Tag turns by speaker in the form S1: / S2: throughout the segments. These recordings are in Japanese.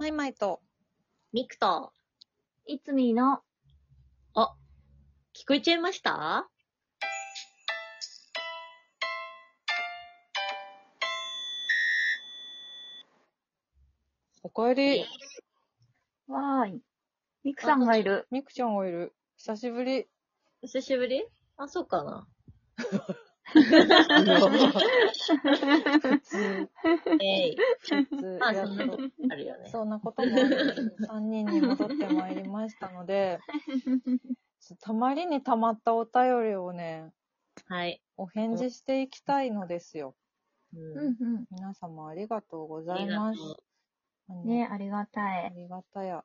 S1: マイマイと、
S2: ミクと、
S3: いつみーの、
S2: あ、聞こえちゃいました？
S1: おかえり。
S3: わーい。みくさんがいる。
S1: みくちゃんがいる。久しぶり。
S2: 久しぶり？あ、そうかな。
S1: 普通。
S2: えい。
S1: 普通。
S2: まあ、
S1: やっ
S2: そんなことあるよね。
S1: そんなことも、3人に戻ってまいりましたので、たまりにたまったお便りをね、
S2: はい。
S1: お返事していきたいのですよ。
S2: う。
S3: ん
S1: 皆様ありがとうございます。
S3: ねありがたい。
S1: ありがたや。あ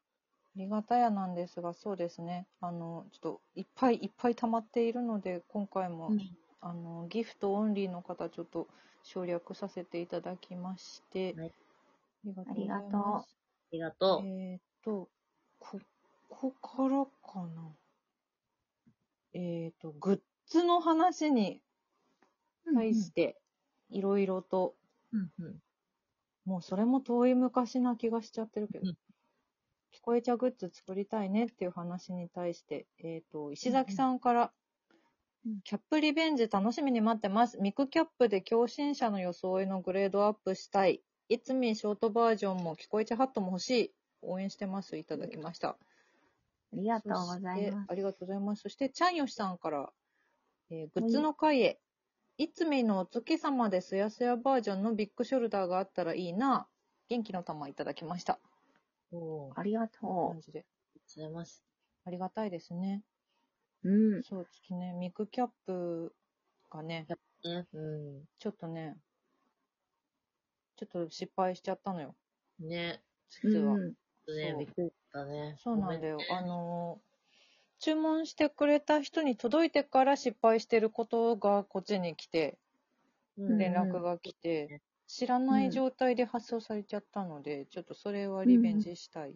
S1: りがたやなんですが、そうですね。あの、ちょっといっぱいいっぱい溜まっているので、今回も、
S2: う。
S1: あの、ギフトオンリーの方、ちょっと省略させていただきまして、
S2: はい
S1: ありがとうございます。
S2: ありがとう。
S1: えーっと、ここからかな。えーっと、グッズの話に対して、いろいろと、
S2: うんうん。
S1: もうそれも遠い昔な気がしちゃってるけど
S2: うん、
S1: 聞こえちゃグッズ作りたいねっていう話に対して、えっ、と、石崎さんから、
S3: うん
S1: キャップリベンジ楽しみに待ってます。ミクキャップで共振者の装いのグレードアップしたい。いつみショートバージョンも聞こえちゃハットも欲しい。応援してます。いただきました。
S3: ありがとうございます。
S1: そしてありがとうございます。そして、ちゃんよしさんから、えーグッズの会へ、いつみのお月様ですやすやバージョンのビッグショルダーがあったらいいな。元気の玉いただきました。
S2: おーあ
S3: ありがと
S1: 感じで。
S2: りがとうございます。
S1: ありがたいですね。
S3: う。うん。
S1: そう、ちょっとね、ミクキャップがね、
S2: ね。う
S1: ちょっとね、ちょっと失敗しちゃったのよ、
S2: ん。ね。
S1: 実は。
S3: うん
S2: ね
S1: そう
S2: びっくりしたね。
S1: そうなんだ
S2: よ。
S1: よ。あのー注文してくれた人に届いてから失敗してることがこっちに来て、
S2: うん
S1: 連絡が来
S2: うん
S1: て、知らない状態で発送されちゃったので、ちょっとそれはリベンジしたい。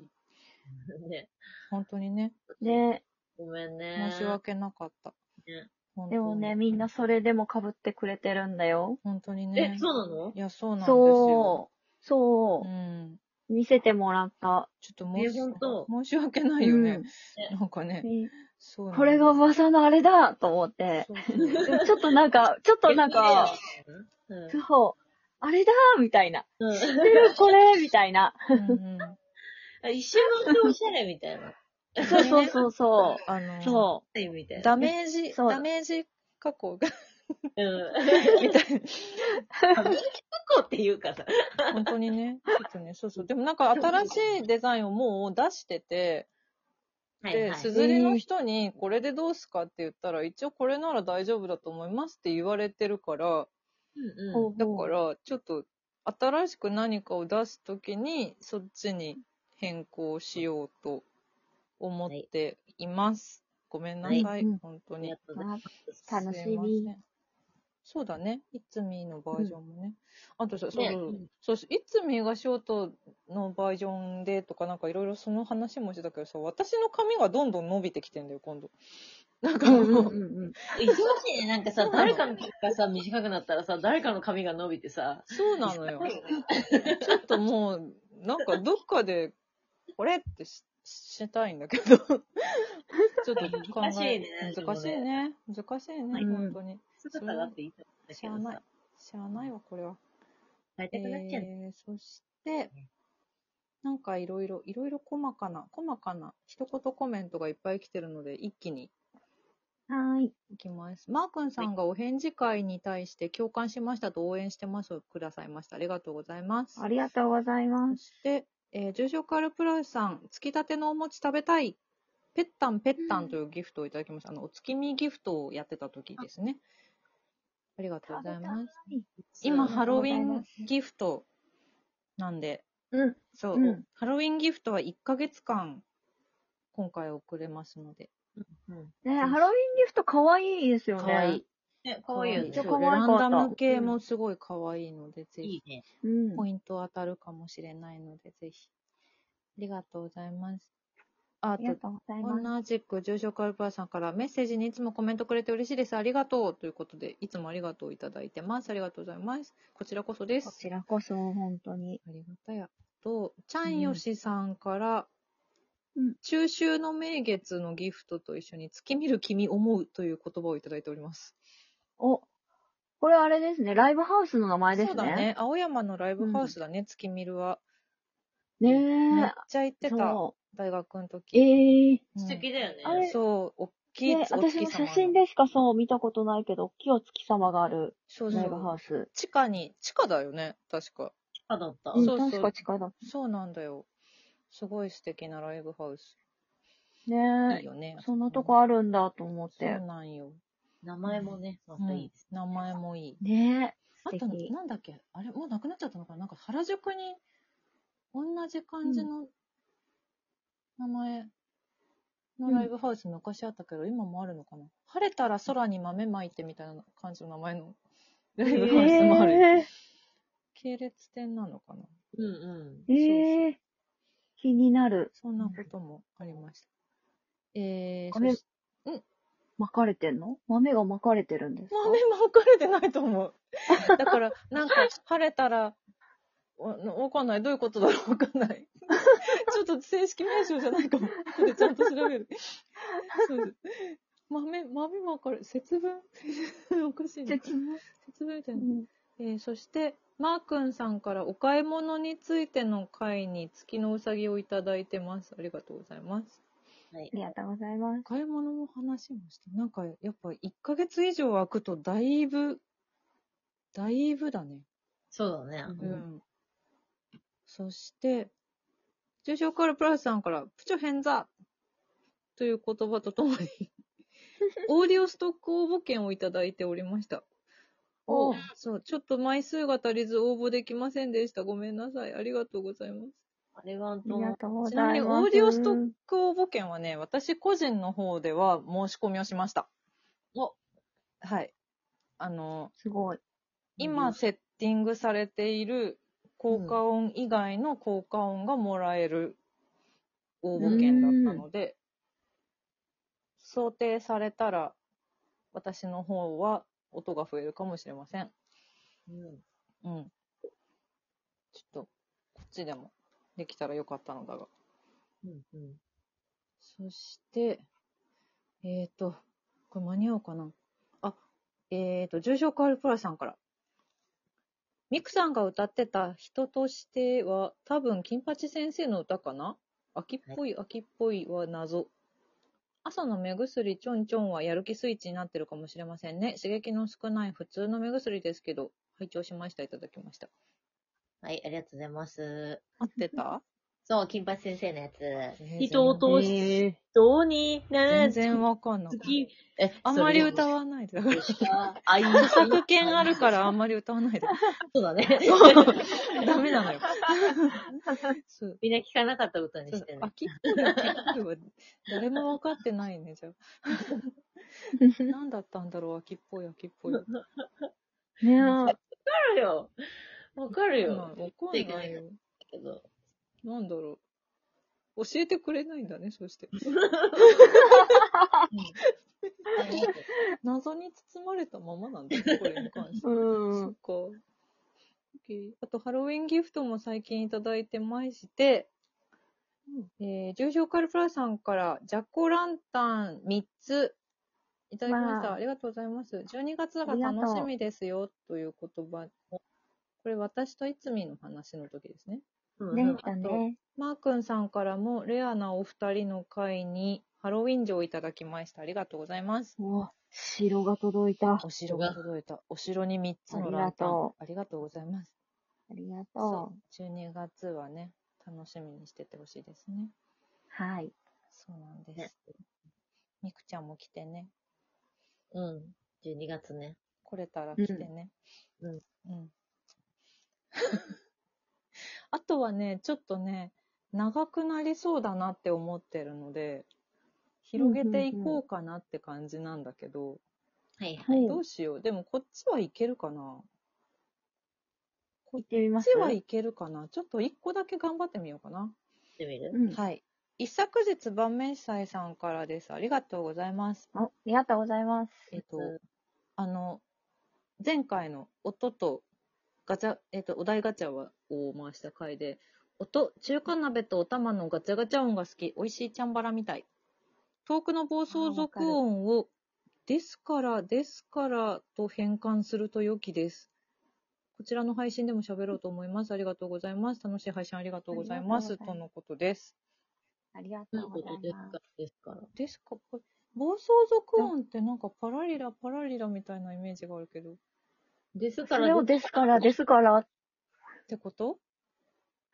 S2: ね。
S1: 本当にね、
S3: で、
S2: ごめんね。
S1: 申し訳なかった。
S2: ね
S3: でもね、みんなそれでも被ってくれてるんだよ。
S1: 本当にね
S2: え、。そうなの？
S1: いや、そうなんですよ。
S3: そう。そうう。
S1: ん。
S3: 見せてもらった。
S1: ちょっと申し申し訳ないよね。
S3: うん
S1: なんかね、
S3: ね
S1: そう
S3: これが噂のあれだと思って。ちょっとなんか、ちょっとなんか、
S2: うん。
S3: そう、あれだみたいな。
S2: うん。
S3: 知ってるこれみたいな。
S1: うんうん
S2: あ一瞬のおしゃれみたいな。
S3: そうそうそうそ
S1: あ
S3: う。
S1: の、
S3: そ
S2: みたいな。
S1: ダメージ、
S3: そう
S1: ダメージ加工が、
S2: うん。
S1: みたいな。
S2: ダメージ加工っていうかさ。
S1: 本当にね。ちょっとね、そうそう。でもなんか新しいデザインをもう出してて、で、すずりの人にこれでどうすかって言ったら、一応これなら大丈夫だと思いますって言われてるから、
S2: うん
S3: う。
S2: うん。
S1: だから、ちょっと、新しく何かを出すときに、そっちに変更しようと思っています。ごめんなさい、
S3: はいうん
S1: 本当に。
S3: 楽しみ
S1: そうだね。いつみのバージョンもね。あとさ、そう、
S2: ね
S1: そう、いつみがショートのバージョンでとかなんかいろいろその話もしてたけどさ、私の髪がどんどん伸びてきてんだよ、今度。なんかもう、
S3: うんうんうんうん。
S2: 忙しいね。なんかさ、誰かの髪がさ、短くなったらさ、誰かの髪が伸びてさ。
S1: そうなのよ。ちょっともう、なんかどっかで、これってししたいんだけど、ちょっと考え
S2: 難しいね
S1: 難しいね。難しいね、
S3: うん
S1: 本当に。
S2: 姿があっていいと思うんだ
S1: しゃあない
S2: けどさ。。
S1: しゃあないわ、これは。
S2: 変えたくなっちゃう。
S1: えー、そして、なんかいろいろ、いろいろ細かな、細かな一言コメントがいっぱい来てるので、一気に
S3: はい。
S1: いきます。マー君さんがお返事会に対して共感しましたと応援してますをくださいました。ありがとうございます。
S3: ありがとうございま
S1: そ
S3: す。
S1: して、えー、重症カルプラスさん、つきたてのお餅食べたい。ペッタンペッタンというギフトをいただきました。あの、お月見ギフトをやってた時ですね。ありがとうございます。今、ハロウィンギフトなんで、
S3: うん。
S1: そう、
S3: うん
S1: ハロウィンギフトは1ヶ月間、今回送れますので。
S2: うん。
S3: ねハロウィンギフト可愛いですよね。
S1: かわいい。
S2: ね、かわいいよね
S1: うランダム系もすごいかわいいので、ぜひ、
S2: いいね。
S3: うん。
S1: ポイント当たるかもしれないので、ぜひ。ありがとうございます。あ
S3: ありが
S1: と、
S3: とうございます。
S1: 同じく重症カルパーさんからメッセージにいつもコメントくれて嬉しいです。ありがとうということで、いつもありがとういただいてます。ありがとうございます。こちらこそです。
S3: こちらこそ、本当に。
S1: ありがたや。と、ちゃんよしさんから、
S3: うん
S1: 中秋の名月のギフトと一緒に月見る君思うという言葉をいただいております。
S3: お、これあれですね。ライブハウスの名前ですね。
S1: そうだね。青山のライブハウスだね、月見るは。
S3: ね
S1: めっ
S3: え。
S1: ちゃ行ってた、
S3: そ
S1: 大学の
S3: う。
S1: 時。
S3: ええ
S1: うん
S2: 素敵だよね。
S1: そう、大きい、
S3: ね、
S1: お
S3: 私も
S1: 月様
S3: 写真でしかそう見たことないけど、大きいお月様があるライブハ
S1: う。
S3: ウス。
S1: 地下に、地下だよね、確か。
S2: あだった。
S3: うん、
S1: そうそう
S3: 確か近いだ。
S1: そうなんだよ。すごい素敵なライブハウス。いい
S3: ね
S1: よね。
S3: え。そんなとこあるんだと思っ
S1: そう
S3: て。
S1: なんよ。
S2: 名前もね、ま
S1: うん。
S2: たいいです。
S1: 名前もいい。
S3: ね。
S1: あと、なんだっけ？あれ、もうなくなっちゃったのかな？なんか原宿に同じ感じの名前のライブハウス昔あったけど、今もあるのかな？晴れたら空に豆まいてみたいな感じの名前のライブハウスもある。
S3: え
S1: 系列店なのかな？
S2: うんうん。
S3: ー、えー、気になる。
S1: そんなこともありました。えー、
S3: あれ
S1: そし
S3: 巻かれてんの？豆が巻かれてるんですか？
S1: 豆まかれてないと思う。だから、なんか、晴れたら、わわかんない。どういうことだろうわかんない。ちょっと正式名称じゃないかも。後でちゃんと調べる。そう豆、豆まかれ、節分？おかしいな。節分？みたいな。えーそして、マー君さんからお買い物についての回に月のうさぎをいただいてます。ありがとうございます。
S2: はい
S3: あ。りがとうございます。
S1: 買い物も話しました。なんか、やっぱ1ヶ月以上空くとだいぶ、だいぶだね。
S2: そうだね。
S3: う
S1: うん。そして、重症カールプラスさんから、プチョ変座という言葉とともに、オーディオストック応募券をいただいておりました。
S3: お
S1: そう、ちょっと枚数が足りず応募できませんでした。ごめんなさい。ありがとうございます。
S2: ありが
S3: あ
S2: とう。
S3: りがとうご
S1: ちなみに、
S3: ざいます。
S1: オーディオストック応募券はね、私個人の方では申し込みをしました。
S2: お
S1: はい。あの、
S3: すごい。
S1: 今セッティングされている効果音以外の効果音がもらえる応募券だったので、想定されたら私の方は音が増えるかもしれません。
S2: うん。
S1: うん。ちょっと、こっちでもできたらよかったのだが。
S2: うんうん。
S1: そして、えっ、ー、と、これ間に合うかなあ、えっ、ー、と、重症カールプラスさんから。ミクさんが歌ってた人としては、多分、金八先生の歌かな？秋っぽい、秋っぽいは謎。朝の目薬ちょんちょんはやる気スイッチになってるかもしれませんね。刺激の少ない普通の目薬ですけど、拝聴しました。いただきました。
S2: はい、ありがとうございます。
S1: 合ってた？
S2: そう、金八先生のやつ。
S1: ー
S2: 人を通し、
S3: え
S2: 人にな
S1: 全然わかんない。
S2: 月、え、
S1: あんまり歌
S2: わ
S1: わないで。
S2: あ。
S1: 著作権あるからあんまり歌わないで。
S2: そうだね。
S1: ダメなのよ。
S2: みんな聞かなかった歌にしてね。
S1: 秋っぽい秋っぽいは誰も分かってないね、じゃあ。何だったんだろう、秋っぽい、秋っぽい。
S3: ー、ねえ。
S2: わかるよ。わかる
S1: まあ
S2: よ。
S1: 分かんないよ。
S2: けど。
S1: なんだろう。教えてくれないんだね、そして。謎に包まれたままなんだね、これに関して。
S3: うん。
S1: そっか。あと、ハロウィンギフトも最近いただいてまして、えー、重症カルプラさんから、ジャコランタン3ついただきました。
S3: わあ
S1: ありがとうございます。12月が楽しみですよ、という言葉。これ、私といつみの話の時ですね。
S2: うん
S3: でしたね。
S1: マー君さんからも、レアなお二人の会に、ハロウィン城をいただきました。ありがとうございます。
S3: お城が届いた。
S1: お城が届いた。お城に3つのランタン。ありがとうございます。
S3: ありが
S1: そ
S3: と
S1: う。12月はね、楽しみにしててほしいですね。
S3: う。はい。
S1: そうなんで
S2: ね
S1: す。みくちゃんも来てね。
S2: うん。12月ね。
S1: 来れたら来てね。
S2: うん。
S1: うん。あとはね、ちょっとね、長くなりそうだなって思ってるので、広げていこうかなって感じなんだけど、
S2: はいは。
S3: はいい
S1: どうしよう。でもこっちはいけるかな
S3: 行ってみます？
S1: こっちはいけるかなちょっと一個だけ頑張ってみようかな。
S2: ってみる？
S3: うん。
S1: はい。一昨日晩明祭さんからです。ありがとうございます。
S3: あありがとうございます。
S1: えっと、あの、前回の音とガチャ、えっと、お題ガチャを回した回で、音、中華鍋とお玉のガチャガチャ音が好き。美味しいチャンバラみたい。遠くの暴走族音を、ですから、ですからと変換すると良きです。こちらの配信でも喋ろうと思います。ありがとうございます。楽しい配信ありがとうございます。
S3: と
S1: のことです。
S3: ありが
S2: ど
S3: とうござ
S2: うい
S3: ます
S2: か？ですか？ら。
S1: ですか？こ暴走族音ってなんかパラリラパラリラみたいなイメージがあるけど。っ
S2: ですから、
S3: それをですから、ですから。
S1: てこと？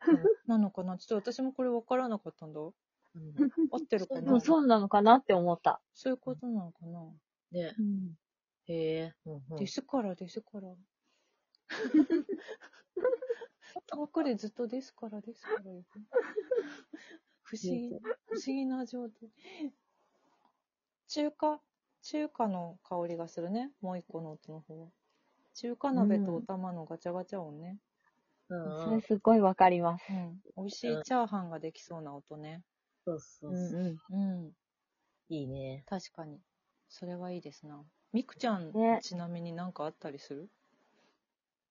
S2: う ん
S1: なのかな？ちょっと私もこれ分からなかったんだ。
S2: う ん
S1: 合ってるか
S3: で
S1: な
S3: もそうなのかなって思った。
S1: そういうことなのかな？
S2: ね。
S3: うん。
S2: へえ。うんうん
S1: ですから、ですから。遠くでずっとですから、ですから言うて。不思議、不思議な状態。中華、中華の香りがするね。もう一個の音の方は。中華鍋とお玉のガチャガチャ音ね。
S2: うん
S3: それすっごいわかります。
S1: うん。美味しいチャーハンができそうな音ね。
S2: そうそううそう。
S3: ん
S1: うん。
S2: いいね。
S1: 確かに。それはいいですな。みくちゃん、
S3: ね
S1: ちなみになんかあったりする？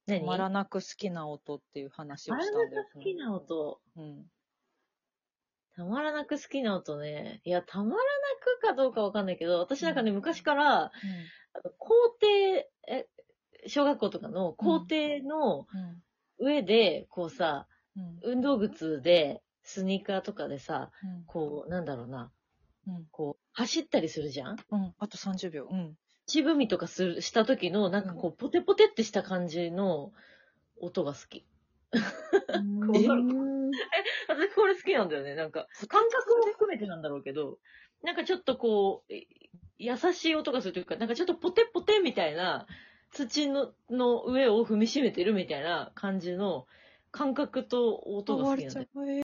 S2: 何？
S1: 止まらなく好きな音っていう話をしたんだよ。
S2: 好きな音。
S1: うん。
S2: たまらなく好きな音ね。いや、たまらなくかどうかわかんないけど、私なんかね、昔から、あの校庭、え、小学校とかの校庭の
S1: うん。
S2: 上で、こうさ、
S1: うん。
S2: 運動靴で、スニーカーとかでさ、
S1: うん。
S2: こう、なんだろうな、
S1: うん。
S2: こう、走ったりするじゃん？
S1: うん。あと30秒。うん。
S2: 足踏みとかする、した時の、なんかこう、ポテポテってした感じの音が好き。
S3: うん。
S2: わかる
S3: うん
S2: 私これ好きなんだよね。なんか、感覚も含めてなんだろうけど、なんかちょっとこう、え優しい音がするというか、なんかちょっとポテポテみたいな、土のの上を踏みしめてるみたいな感じの感覚と音が好きなんだよ。